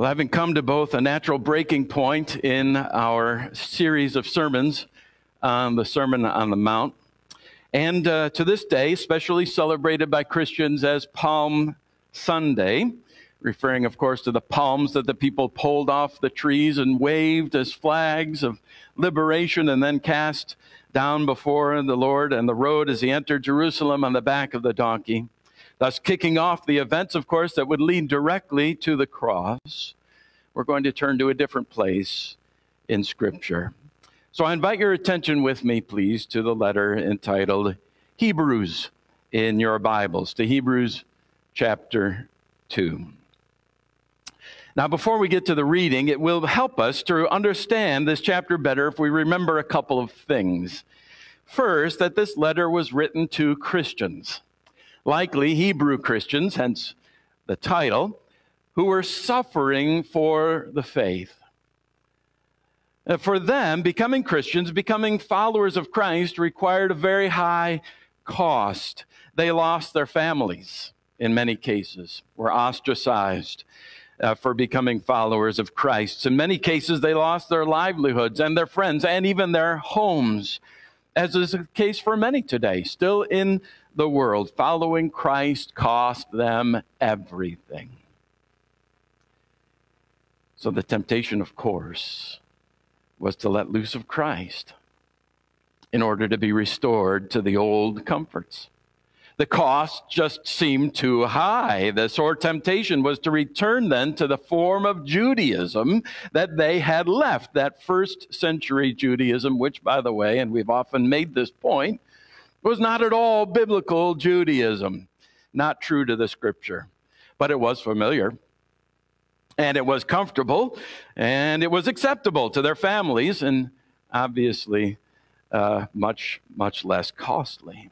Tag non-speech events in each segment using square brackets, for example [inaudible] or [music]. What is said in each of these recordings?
Well, having come to both a natural breaking point in our series of sermons on the Sermon on the Mount, and uh, to this day, especially celebrated by Christians as Palm Sunday, referring, of course, to the palms that the people pulled off the trees and waved as flags of liberation and then cast down before the Lord and the road as he entered Jerusalem on the back of the donkey thus kicking off the events, of course, that would lead directly to the cross. We're going to turn to a different place in Scripture. So I invite your attention with me, please, to the letter entitled Hebrews in your Bibles, to Hebrews chapter 2. Now, before we get to the reading, it will help us to understand this chapter better if we remember a couple of things. First, that this letter was written to Christians likely Hebrew Christians, hence the title, who were suffering for the faith. Uh, for them, becoming Christians, becoming followers of Christ required a very high cost. They lost their families in many cases, were ostracized uh, for becoming followers of Christ. In many cases, they lost their livelihoods and their friends and even their homes, as is the case for many today, still in the world. Following Christ cost them everything. So the temptation, of course, was to let loose of Christ in order to be restored to the old comforts. The cost just seemed too high. The sore temptation was to return then to the form of Judaism that they had left, that first century Judaism, which, by the way, and we've often made this point, was not at all biblical Judaism, not true to the scripture, but it was familiar and it was comfortable and it was acceptable to their families and obviously uh, much, much less costly.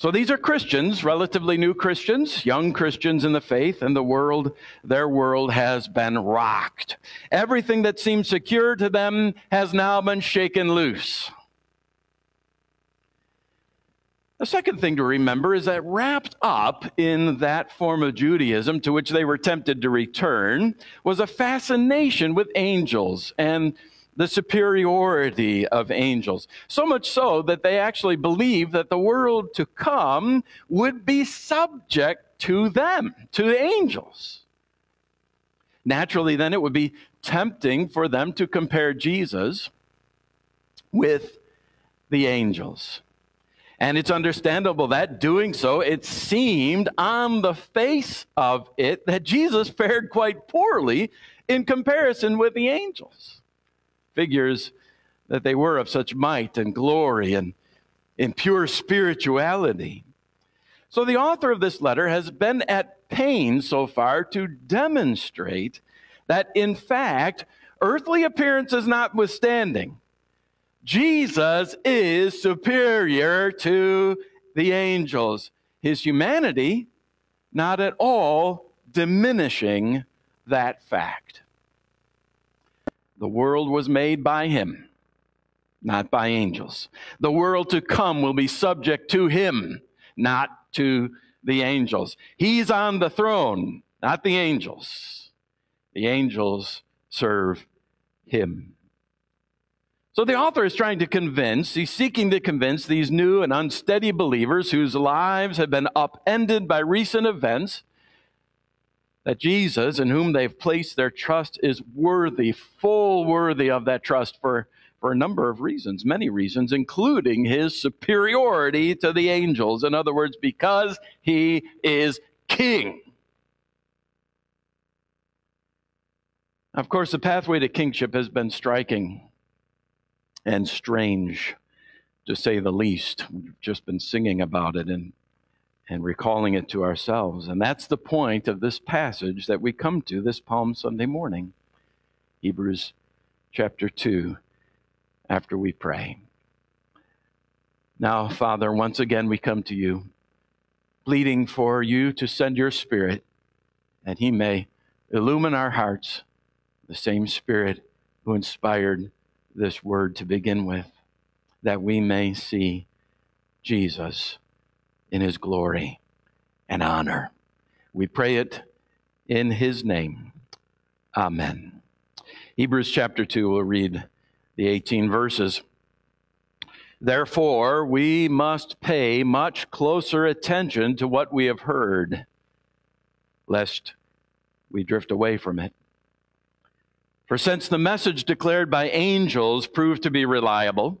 So these are Christians, relatively new Christians, young Christians in the faith, and the world, their world has been rocked. Everything that seemed secure to them has now been shaken loose. The second thing to remember is that wrapped up in that form of Judaism to which they were tempted to return was a fascination with angels and the superiority of angels. So much so that they actually believed that the world to come would be subject to them, to the angels. Naturally, then it would be tempting for them to compare Jesus with the angels. And it's understandable that doing so, it seemed on the face of it that Jesus fared quite poorly in comparison with the angels. Figures that they were of such might and glory and in pure spirituality. So the author of this letter has been at pains so far to demonstrate that, in fact, earthly appearances notwithstanding, Jesus is superior to the angels. His humanity, not at all diminishing that fact. The world was made by him, not by angels. The world to come will be subject to him, not to the angels. He's on the throne, not the angels. The angels serve him. So the author is trying to convince, he's seeking to convince these new and unsteady believers whose lives have been upended by recent events that Jesus, in whom they've placed their trust, is worthy, full worthy of that trust for, for a number of reasons, many reasons, including his superiority to the angels. In other words, because he is king. Of course, the pathway to kingship has been striking and strange, to say the least. We've just been singing about it and, and recalling it to ourselves. And that's the point of this passage that we come to this Palm Sunday morning, Hebrews chapter 2, after we pray. Now, Father, once again we come to you, pleading for you to send your Spirit, that He may illumine our hearts, the same Spirit who inspired this word to begin with, that we may see Jesus in his glory and honor. We pray it in his name. Amen. Hebrews chapter 2, we'll read the 18 verses. Therefore, we must pay much closer attention to what we have heard, lest we drift away from it. For since the message declared by angels proved to be reliable,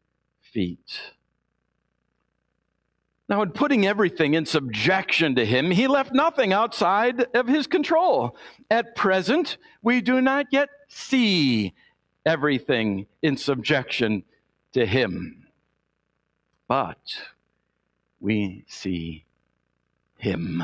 feet. Now, in putting everything in subjection to him, he left nothing outside of his control. At present, we do not yet see everything in subjection to him, but we see him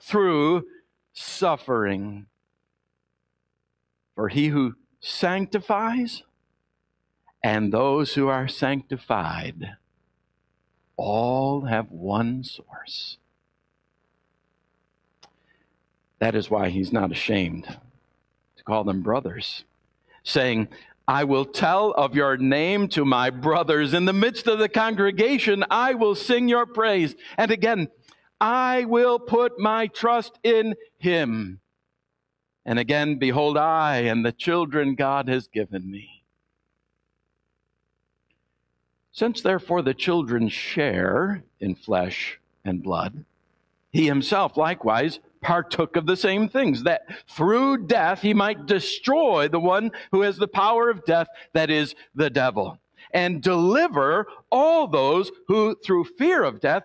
through suffering. For he who sanctifies and those who are sanctified all have one source. That is why he's not ashamed to call them brothers, saying, I will tell of your name to my brothers. In the midst of the congregation, I will sing your praise. And again, I will put my trust in him. And again, behold, I and the children God has given me. Since therefore the children share in flesh and blood, he himself likewise partook of the same things, that through death he might destroy the one who has the power of death, that is, the devil, and deliver all those who through fear of death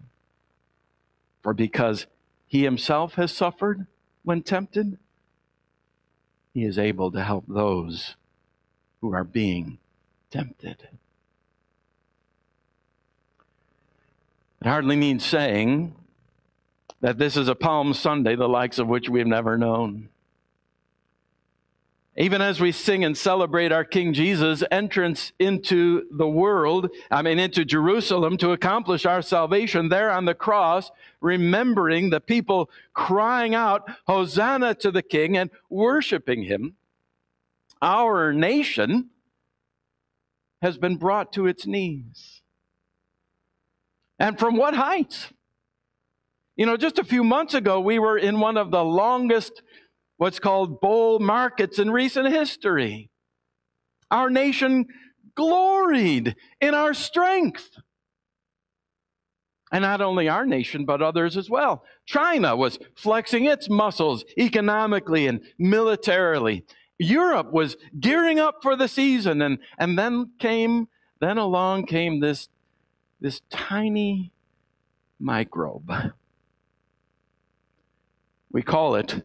For because he himself has suffered when tempted, he is able to help those who are being tempted. It hardly needs saying that this is a Palm Sunday, the likes of which we've never known. Even as we sing and celebrate our King Jesus' entrance into the world, I mean, into Jerusalem to accomplish our salvation there on the cross, remembering the people crying out, Hosanna to the King and worshiping him, our nation has been brought to its knees. And from what heights? You know, just a few months ago, we were in one of the longest what's called bull markets in recent history. Our nation gloried in our strength. And not only our nation, but others as well. China was flexing its muscles economically and militarily. Europe was gearing up for the season, and, and then came, then along came this, this tiny microbe. We call it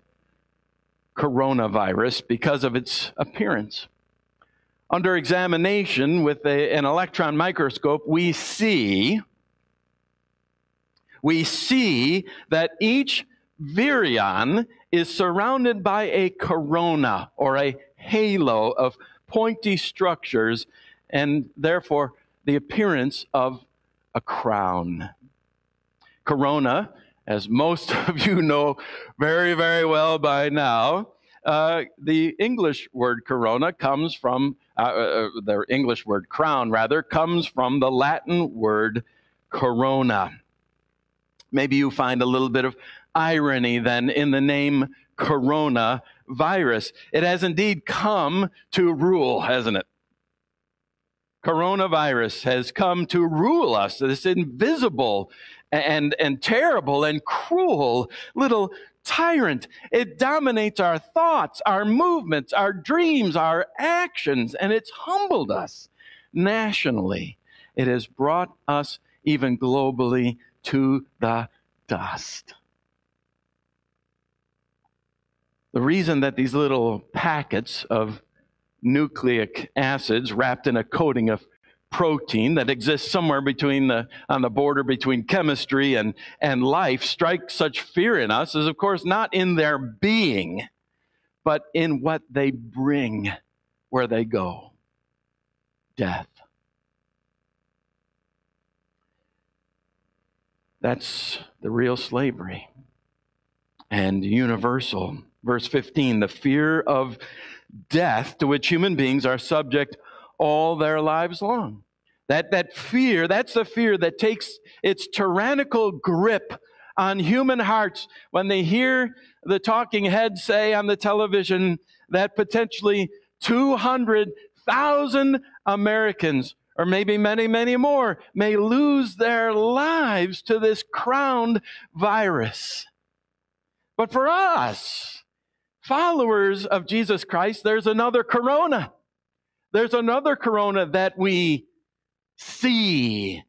coronavirus because of its appearance. Under examination with a, an electron microscope, we see we see that each virion is surrounded by a corona or a halo of pointy structures and therefore the appearance of a crown. Corona, as most [laughs] of you know very, very well by now, uh, the English word corona comes from, uh, uh, the English word crown, rather, comes from the Latin word corona. Maybe you find a little bit of irony then in the name corona virus. It has indeed come to rule, hasn't it? Coronavirus has come to rule us, this invisible and, and terrible and cruel little tyrant. It dominates our thoughts, our movements, our dreams, our actions, and it's humbled us nationally. It has brought us even globally to the dust. The reason that these little packets of nucleic acids wrapped in a coating of protein that exists somewhere between the on the border between chemistry and and life strike such fear in us is of course not in their being but in what they bring where they go. Death. That's the real slavery and universal. Verse 15 the fear of death to which human beings are subject all their lives long. That, that fear, that's the fear that takes its tyrannical grip on human hearts when they hear the talking head say on the television that potentially 200,000 Americans, or maybe many, many more, may lose their lives to this crowned virus. But for us, followers of Jesus Christ, there's another corona. There's another corona that we see,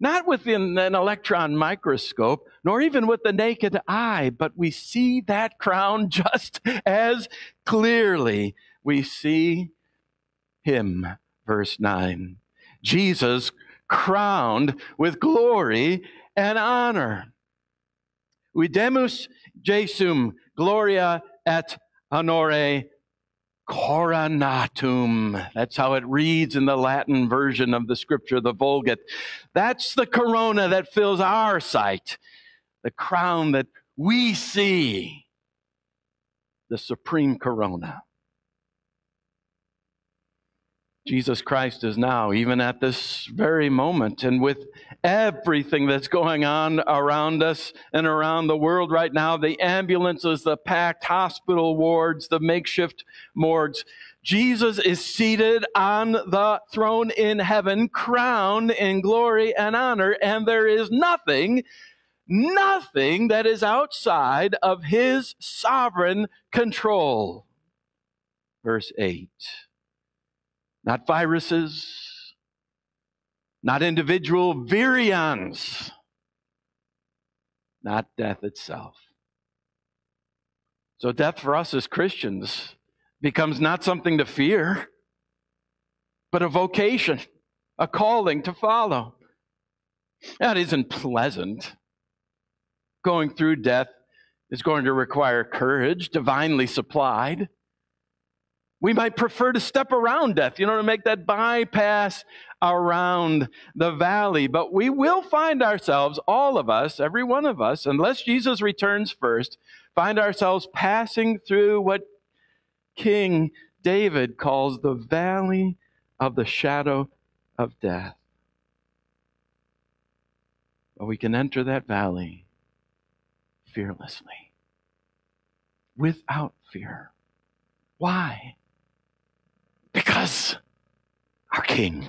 not within an electron microscope, nor even with the naked eye, but we see that crown [laughs] just as clearly. We see him, verse 9. Jesus crowned with glory and honor. Videmus Jesum gloria et honore coronatum. That's how it reads in the Latin version of the scripture, the Vulgate. That's the corona that fills our sight, the crown that we see, the supreme corona. Jesus Christ is now, even at this very moment, and with everything that's going on around us and around the world right now the ambulances, the packed hospital wards, the makeshift morgues. Jesus is seated on the throne in heaven, crowned in glory and honor, and there is nothing, nothing that is outside of his sovereign control. Verse 8 not viruses, not individual virions, not death itself. So, death for us as Christians becomes not something to fear, but a vocation, a calling to follow. That isn't pleasant. Going through death is going to require courage, divinely supplied. We might prefer to step around death, you know, to make that bypass around the valley. But we will find ourselves, all of us, every one of us, unless Jesus returns first, find ourselves passing through what King David calls the valley of the shadow of death. But we can enter that valley fearlessly, without fear. Why? Because our King.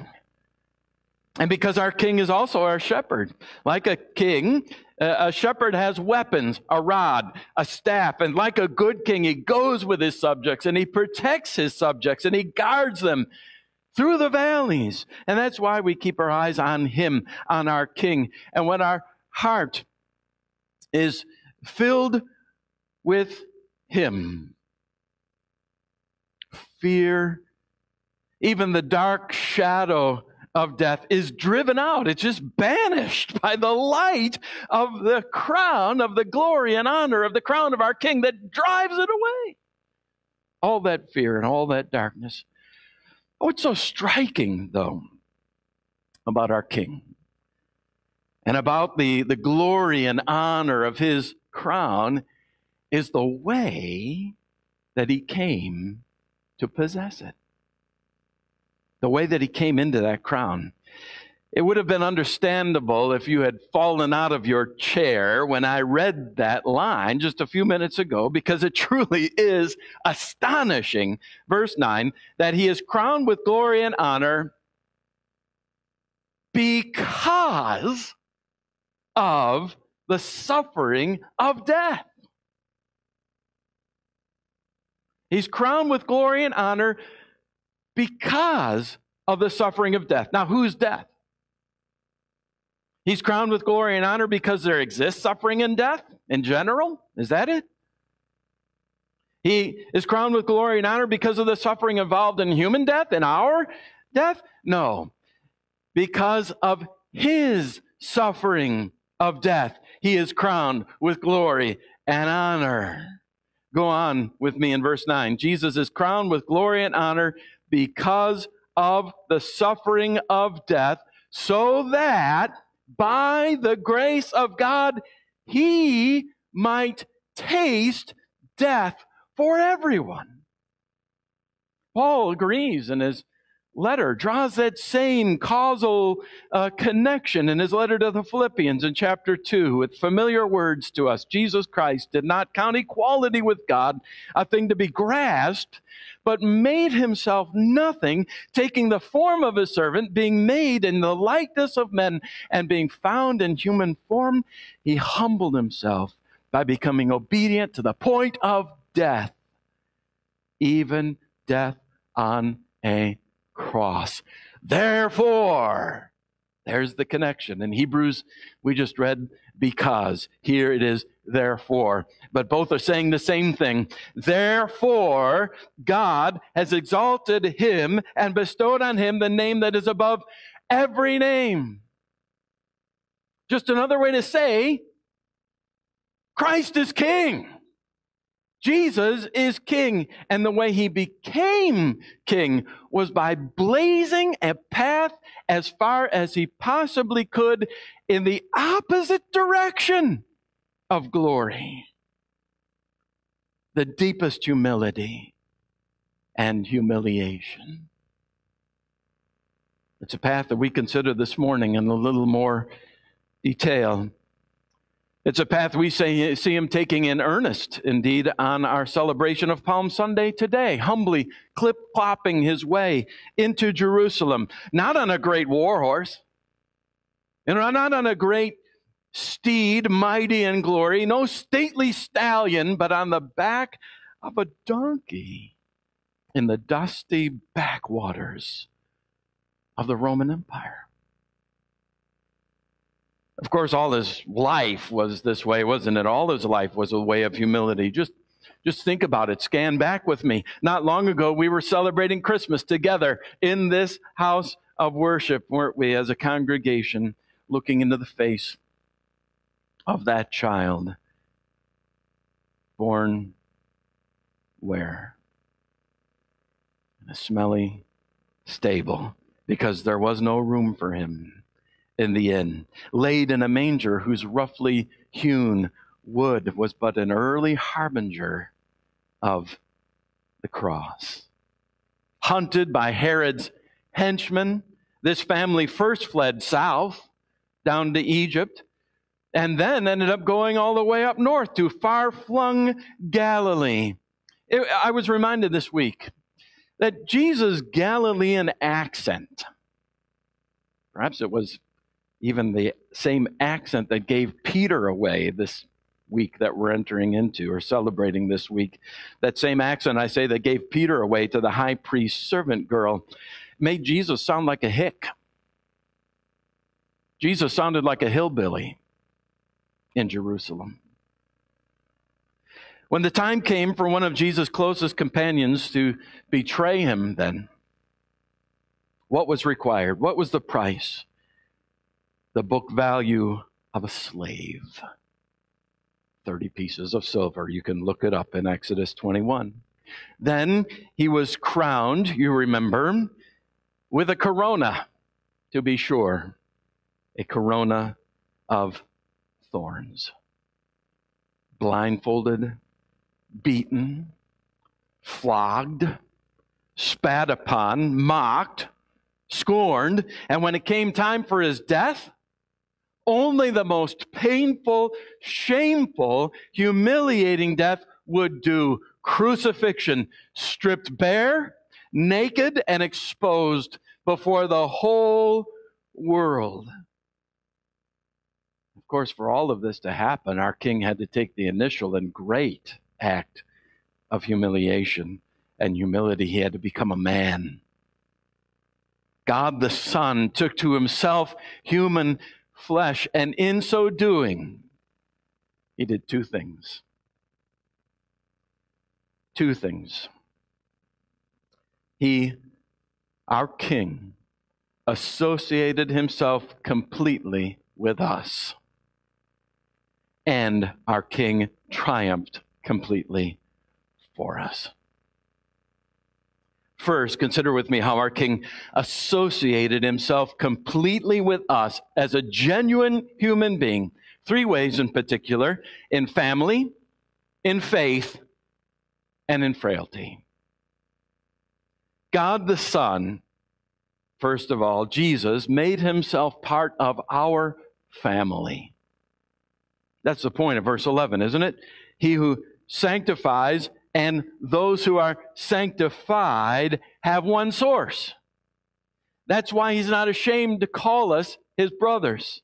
And because our king is also our shepherd. Like a king, a shepherd has weapons, a rod, a staff, and like a good king, he goes with his subjects and he protects his subjects and he guards them through the valleys. And that's why we keep our eyes on him, on our king. And when our heart is filled with him, fear, even the dark shadow of death is driven out. It's just banished [laughs] by the light of the crown of the glory and honor of the crown of our King that drives it away. All that fear and all that darkness. Oh, it's so striking, though, about our King and about the, the glory and honor of his crown is the way that he came to possess it the way that he came into that crown. It would have been understandable if you had fallen out of your chair when I read that line just a few minutes ago, because it [laughs] truly is astonishing. Verse 9 that he is crowned with glory and honor because of the suffering of death. He's crowned with glory and honor because of the suffering of death. Now, whose death? He's crowned with glory and honor because there exists suffering and death in general? Is that it? He is crowned with glory and honor because of the suffering involved in human death, in our death? No. Because of his suffering of death, he is crowned with glory and honor. Go on with me in verse 9. Jesus is crowned with glory and honor because of the suffering of death, so that by the grace of God, he might taste death for everyone. Paul agrees in his letter draws that same causal uh, connection in his letter to the Philippians in chapter 2 with familiar words to us. Jesus Christ did not count equality with God a thing to be grasped, but made himself nothing, taking the form of a servant, being made in the likeness of men, and being found in human form, he humbled himself by becoming obedient to the point of death, even death on a cross. Therefore, there's the connection. In Hebrews, we just read because. Here it is, therefore. But both are saying the same thing. Therefore, God has exalted him and bestowed on him the name that is above every name. Just another way to say, Christ is king. Jesus is king. And the way he became king was by blazing a path as far as he possibly could in the opposite direction of glory. The deepest humility and humiliation. It's a path that we consider this morning in a little more detail. It's a path we say, see him taking in earnest, indeed, on our celebration of Palm Sunday today, humbly clip clopping his way into Jerusalem, not on a great war horse, know, not on a great steed, mighty in glory, no stately stallion, but on the back of a donkey in the dusty backwaters of the Roman Empire. Of course, all his life was this way, wasn't it? All his life was a way of humility. Just, just think about it. Scan back with me. Not long ago, we were celebrating Christmas together in this house of worship, weren't we, as a congregation, looking into the face of that child born where? In a smelly stable because there was no room for him in the inn, laid in a manger whose roughly hewn wood was but an early harbinger of the cross. Hunted by Herod's henchmen, this family first fled south down to Egypt and then ended up going all the way up north to far flung Galilee. It, I was reminded this week that Jesus' Galilean accent, perhaps it was even the same accent that gave Peter away this week that we're entering into or celebrating this week. That same accent, I say, that gave Peter away to the high priest servant girl made Jesus sound like a hick. Jesus sounded like a hillbilly in Jerusalem. When the time came for one of Jesus' closest companions to betray him, then, what was required? What was the price? The book value of a slave 30 pieces of silver. You can look it up in Exodus 21. Then he was crowned, you remember, with a corona, to be sure, a corona of thorns. Blindfolded, beaten, flogged, spat upon, mocked, scorned, and when it came time for his death, only the most painful, shameful, humiliating death would do crucifixion, stripped bare, naked, and exposed before the whole world. Of course, for all of this to happen, our king had to take the initial and great act of humiliation and humility. He had to become a man. God the Son took to himself human flesh, and in so doing, he did two things. Two things. He, our King, associated himself completely with us. And our King triumphed completely for us. First, consider with me how our King associated himself completely with us as a genuine human being. Three ways in particular in family, in faith, and in frailty. God the Son, first of all, Jesus, made himself part of our family. That's the point of verse 11, isn't it? He who sanctifies and those who are sanctified have one source. That's why he's not ashamed to call us his brothers.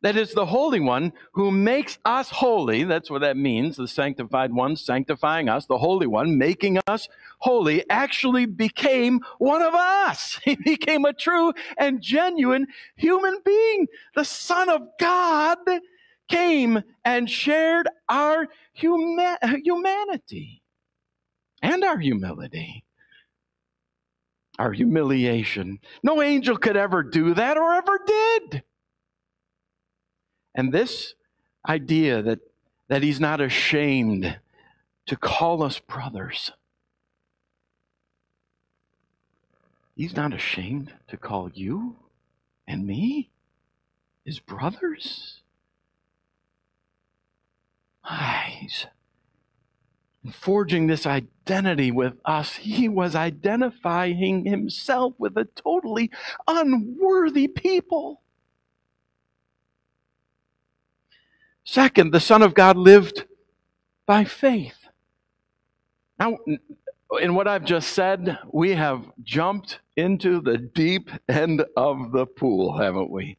That is the Holy One who makes us holy. That's what that means. The sanctified one sanctifying us, the Holy One making us holy, actually became one of us. [laughs] He became a true and genuine human being. The Son of God came and shared our huma- humanity and our humility, our humiliation. No angel could ever do that or ever did. And this idea that, that he's not ashamed to call us brothers. He's not ashamed to call you and me his brothers. Eyes. Forging this identity with us, he was identifying himself with a totally unworthy people. Second, the Son of God lived by faith. Now, in what I've just said, we have jumped into the deep end of the pool, haven't we?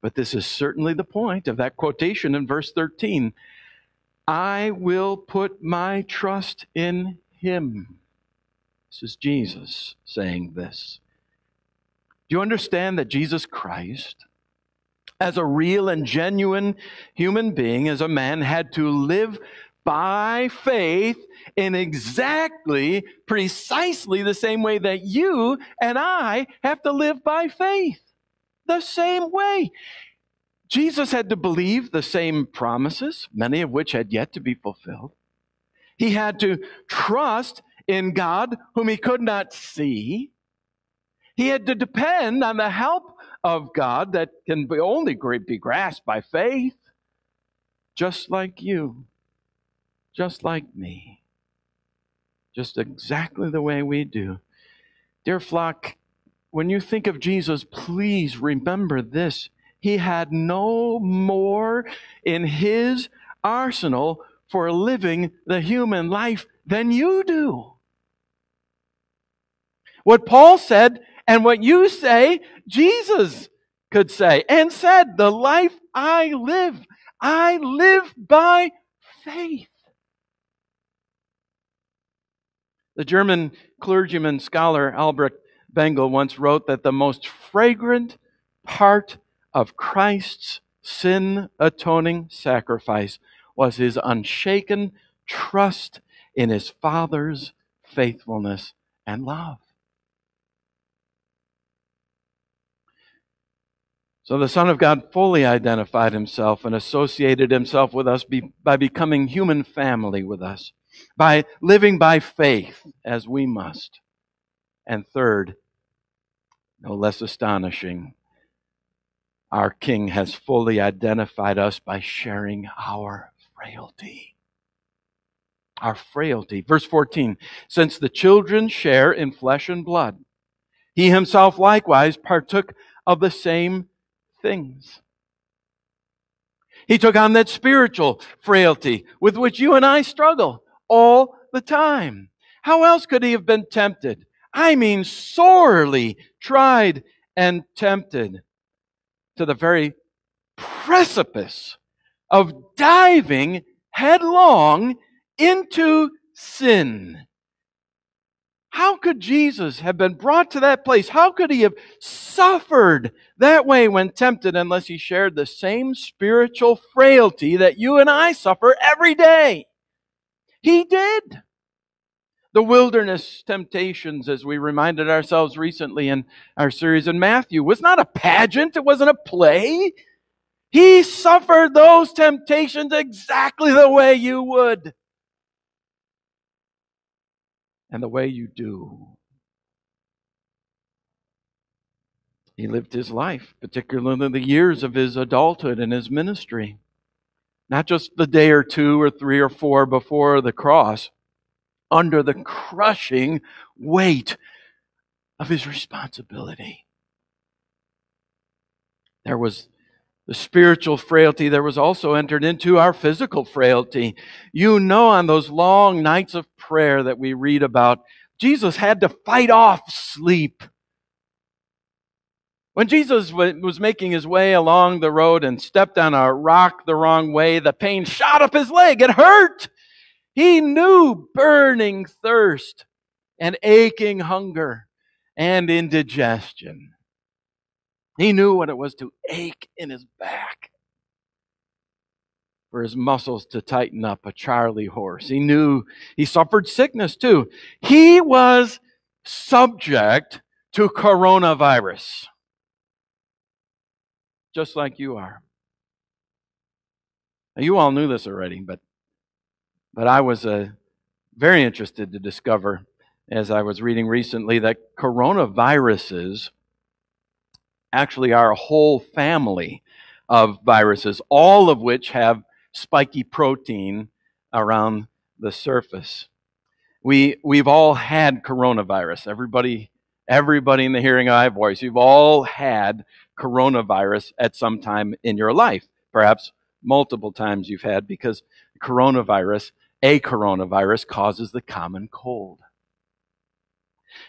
But this is certainly the point of that quotation in verse 13. I will put my trust in him. This is Jesus saying this. Do you understand that Jesus Christ, as a real and genuine human being, as a man, had to live by faith in exactly, precisely the same way that you and I have to live by faith? The same way. Jesus had to believe the same promises, many of which had yet to be fulfilled. He had to trust in God whom he could not see. He had to depend on the help of God that can be only be grasped by faith, just like you, just like me, just exactly the way we do. Dear flock, when you think of Jesus, please remember this. He had no more in his arsenal for living the human life than you do. What Paul said and what you say, Jesus could say and said, The life I live, I live by faith. The German clergyman scholar Albrecht Bengel once wrote that the most fragrant part of Christ's sin atoning sacrifice was his unshaken trust in his Father's faithfulness and love. So the Son of God fully identified himself and associated himself with us by becoming human family with us, by living by faith as we must. And third, no less astonishing, our King has fully identified us by sharing our frailty. Our frailty. Verse 14 Since the children share in flesh and blood, he himself likewise partook of the same things. He took on that spiritual frailty with which you and I struggle all the time. How else could he have been tempted? I mean, sorely tried and tempted to the very precipice of diving headlong into sin. How could Jesus have been brought to that place? How could he have suffered that way when tempted unless he shared the same spiritual frailty that you and I suffer every day? He did. The wilderness temptations, as we reminded ourselves recently in our series in Matthew, was not a pageant. It wasn't a play. He suffered those temptations exactly the way you would and the way you do. He lived his life, particularly the years of his adulthood and his ministry. Not just the day or two or three or four before the cross, under the crushing weight of his responsibility. There was the spiritual frailty there was also entered into our physical frailty. You know, on those long nights of prayer that we read about, Jesus had to fight off sleep. When Jesus was making his way along the road and stepped on a rock the wrong way, the pain shot up his leg. It hurt. He knew burning thirst and aching hunger and indigestion. He knew what it was to ache in his back, for his muscles to tighten up a Charlie horse. He knew he suffered sickness too. He was subject to coronavirus, just like you are. Now, you all knew this already, but but I was uh, very interested to discover, as I was reading recently, that coronaviruses actually are a whole family of viruses, all of which have spiky protein around the surface. We, we've all had coronavirus. Everybody, everybody in the hearing eye voice, you've all had coronavirus at some time in your life. Perhaps multiple times you've had because coronavirus, a coronavirus, causes the common cold.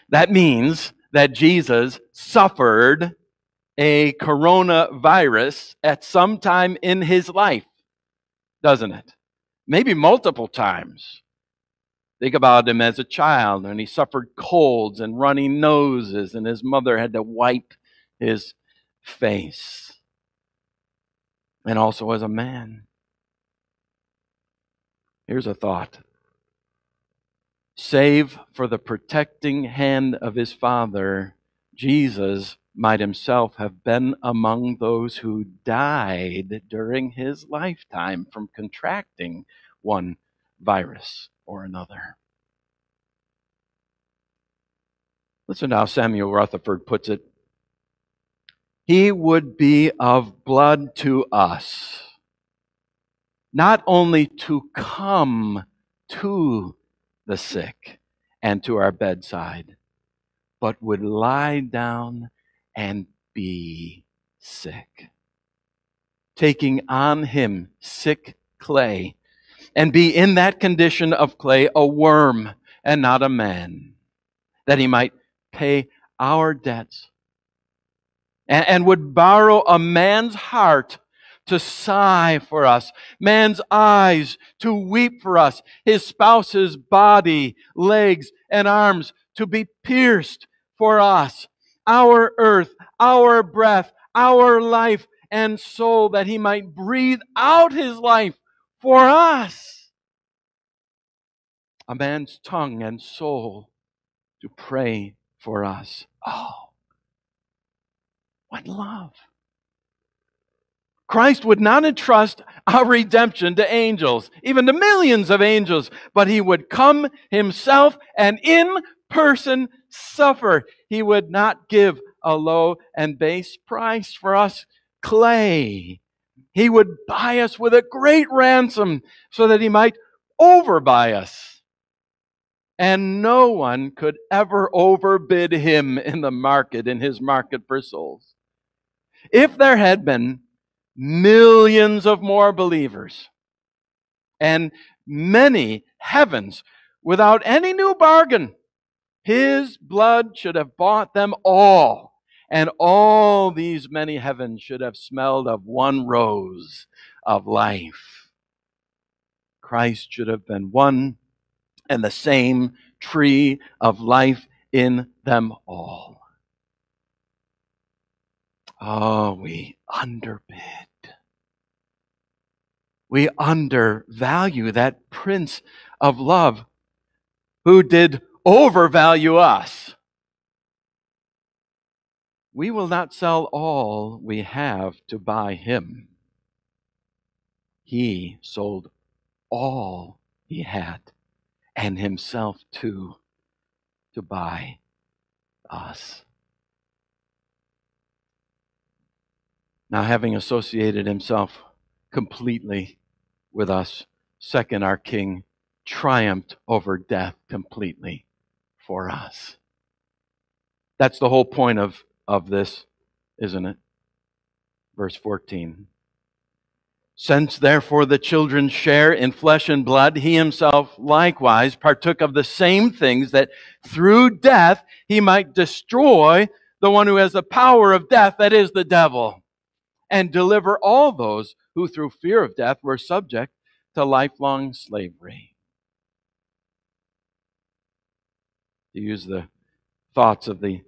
That means that Jesus suffered a coronavirus at some time in his life, doesn't it? Maybe multiple times. Think about him as a child and he suffered colds and runny noses, and his mother had to wipe his face. And also as a man. Here's a thought save for the protecting hand of his father, Jesus might himself have been among those who died during his lifetime from contracting one virus or another. Listen to how Samuel Rutherford puts it. He would be of blood to us, not only to come to the sick and to our bedside, but would lie down and be sick. Taking on him sick clay and be in that condition of clay a worm and not a man, that he might pay our debts and, would borrow a man's heart to sigh for us, man's eyes to weep for us, his spouse's body, legs, and arms to be pierced for us, our earth, our breath, our life and soul, that he might breathe out his life for us. a man's tongue and soul to pray for us. Oh, what love! Christ would not entrust our redemption to angels, even to millions of angels, but he would come himself and in person suffer. He would not give a low and base price for us clay. He would buy us with a great ransom so that he might overbuy us. And no one could ever overbid him in the market, in his market for souls. If there had been millions of more believers and many heavens without any new bargain. His blood should have bought them all, and all these many heavens should have smelled of one rose of life. Christ should have been one and the same tree of life in them all. Oh, we underbid. We undervalue that Prince of Love who did overvalue us. We will not sell all we have to buy him. He sold all he had and himself too to buy us. Now, having associated himself completely with us, second, our King triumphed over death completely for us. That's the whole point of, of this, isn't it? Verse 14. Since therefore the children share in flesh and blood, he himself likewise partook of the same things that through death he might destroy the one who has the power of death, that is the devil and deliver all those who through fear of death were subject to lifelong slavery. To use the thoughts of the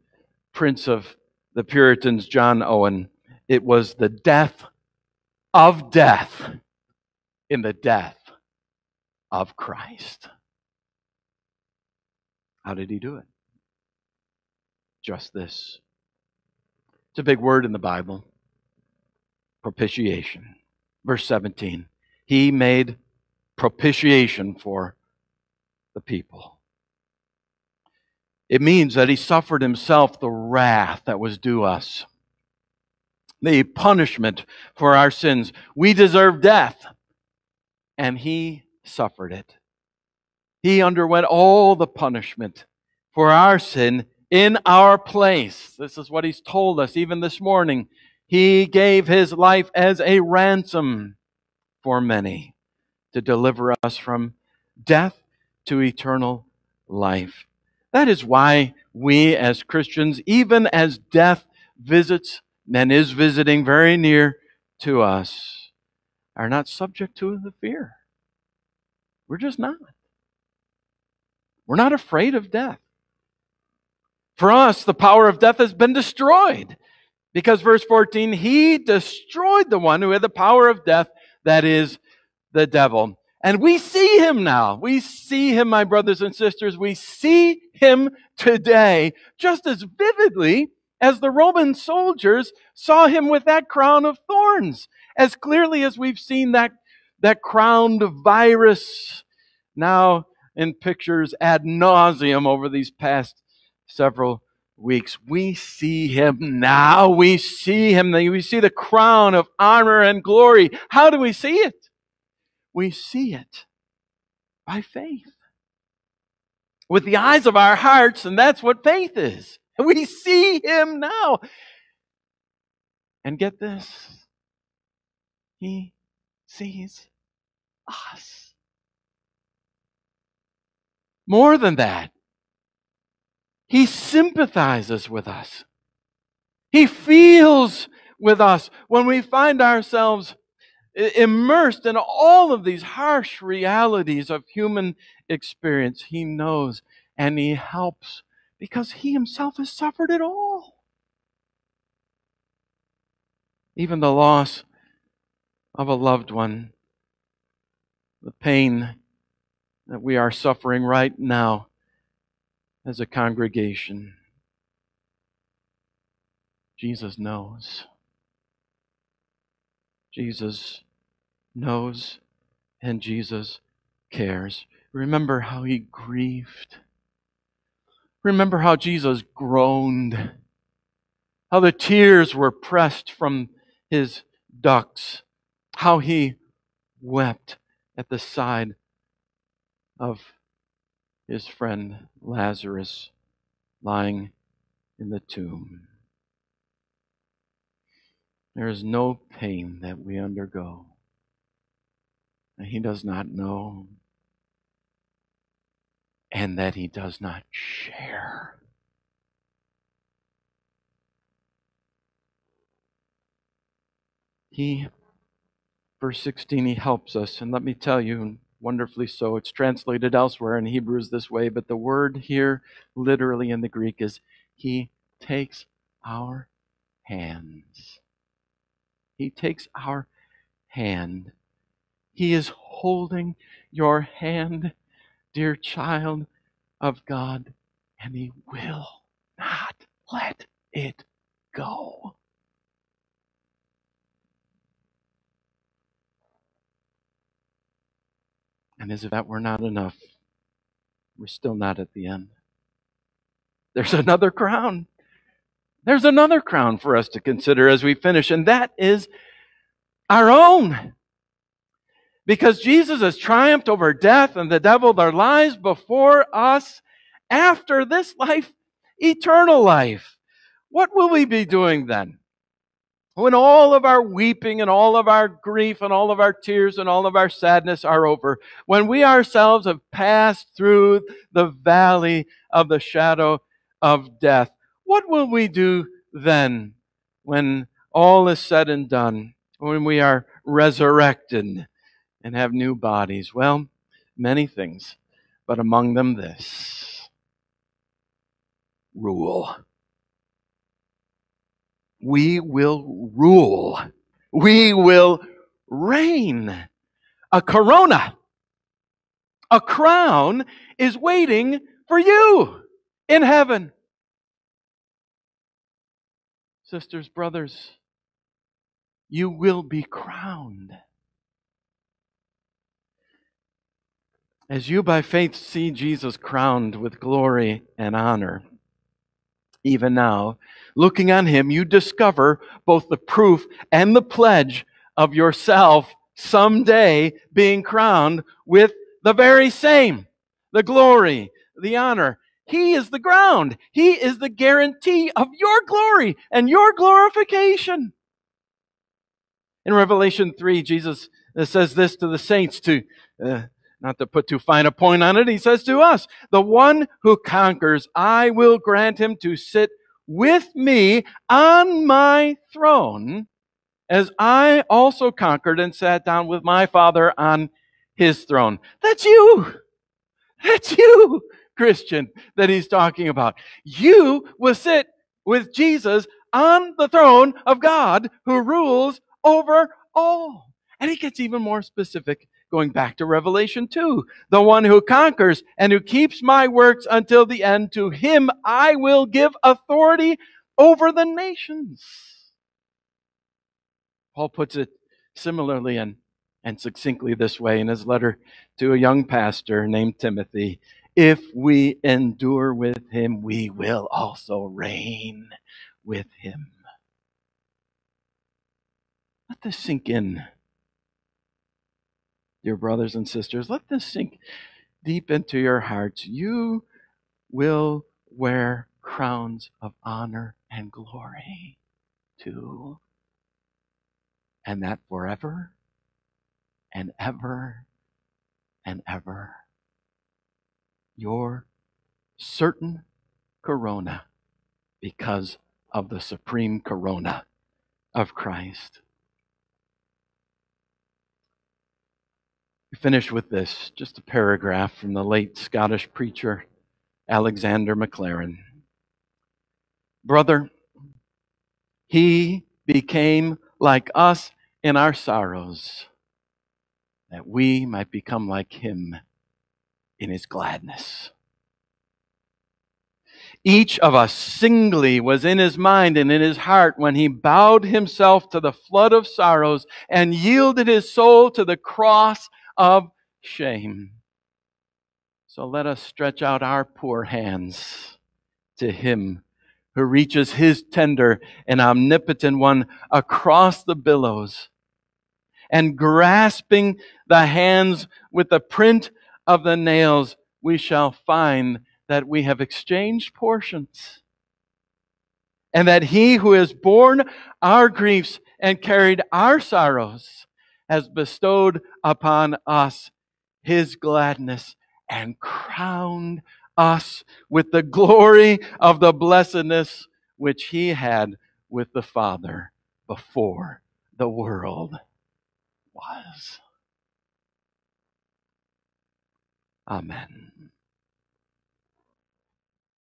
Prince of the Puritans, John Owen, it was the death of death in the death of Christ. How did he do it? Just this. It's a big word in the Bible propitiation. Verse 17 He made propitiation for the people. It means that He suffered Himself the wrath that was due us, the punishment for our sins. We deserve death, and He suffered it. He underwent all the punishment for our sin in our place. This is what He's told us even this morning he gave his life as a ransom for many to deliver us from death to eternal life. That is why we as Christians, even as death visits and is visiting very near to us, are not subject to the fear. We're just not. We're not afraid of death. For us, the power of death has been destroyed. Because verse 14, he destroyed the one who had the power of death, that is the devil. And we see him now. We see him, my brothers and sisters. We see him today just as vividly as the Roman soldiers saw him with that crown of thorns. As clearly as we've seen that, that crowned virus now in pictures ad nauseum over these past several weeks. We see him now. We see him. We see the crown of honor and glory. How do we see it? We see it by faith. With the eyes of our hearts, and that's what faith is. [laughs] We see him now. And get this, he sees us. More than that, he sympathizes with us. He feels with us when we find ourselves immersed in all of these harsh realities of human experience. He knows and He helps because He Himself has suffered it all. Even the loss of a loved one, the pain that we are suffering right now as a congregation. Jesus knows. Jesus knows and Jesus cares. Remember how he grieved. Remember how Jesus groaned, how the tears were pressed from his ducts, how he wept at the side of his friend Lazarus lying in the tomb. There is no pain that we undergo that he does not know and that he does not share. He, verse 16, he helps us. And let me tell you, wonderfully so, it's translated elsewhere in Hebrews this way, but the word here, literally in the Greek, is He takes our hands. He takes our hand. He is holding your hand dear child of God, and He will not let it go. And as if that were not enough, we're still not at the end. There's another crown. There's another crown for us to consider as we finish, and that is our own. Because Jesus has triumphed over death and the devil, there lies before us after this life, eternal life. What will we be doing then? When all of our weeping and all of our grief and all of our tears and all of our sadness are over, when we ourselves have passed through the valley of the shadow of death, what will we do then when all is said and done, when we are resurrected? and have new bodies? Well, many things, but among them this rule. We will rule. We will reign. A corona, a crown is waiting for you in heaven. Sisters, brothers, you will be crowned. As you by faith see Jesus crowned with glory and honor, even now, looking on him, you discover both the proof and the pledge of yourself someday being crowned with the very same the glory, the honor. He is the ground, He is the guarantee of your glory and your glorification. In Revelation 3, Jesus says this to the saints to. Uh, not to put too fine a point on it, he says to us, the one who conquers, I will grant him to sit with me on my throne, as I also conquered and sat down with my Father on his throne. That's you. That's you, Christian, that he's talking about. You will sit with Jesus on the throne of God who rules over all. And he gets even more specific going back to Revelation 2. The one who conquers and who keeps my works until the end, to him I will give authority over the nations. Paul puts it similarly and, and succinctly this way in his letter to a young pastor named Timothy. If we endure with him, we will also reign with him. Let this sink in dear brothers and sisters, let this sink deep into your hearts. You will wear crowns of honor and glory too. And that forever and ever and ever. Your certain corona because of the supreme corona of Christ. We finish with this, just a paragraph from the late Scottish preacher Alexander Maclaren. Brother, he became like us in our sorrows, that we might become like him in his gladness. Each of us singly was in his mind and in his heart when he bowed himself to the flood of sorrows and yielded his soul to the cross of shame. So let us stretch out our poor hands to him who reaches his tender and omnipotent one across the billows and grasping the hands with the print of the nails, we shall find that we have exchanged portions. And that he who has borne our griefs and carried our sorrows has bestowed upon us his gladness and crowned us with the glory of the blessedness which he had with the Father before the world was. Amen.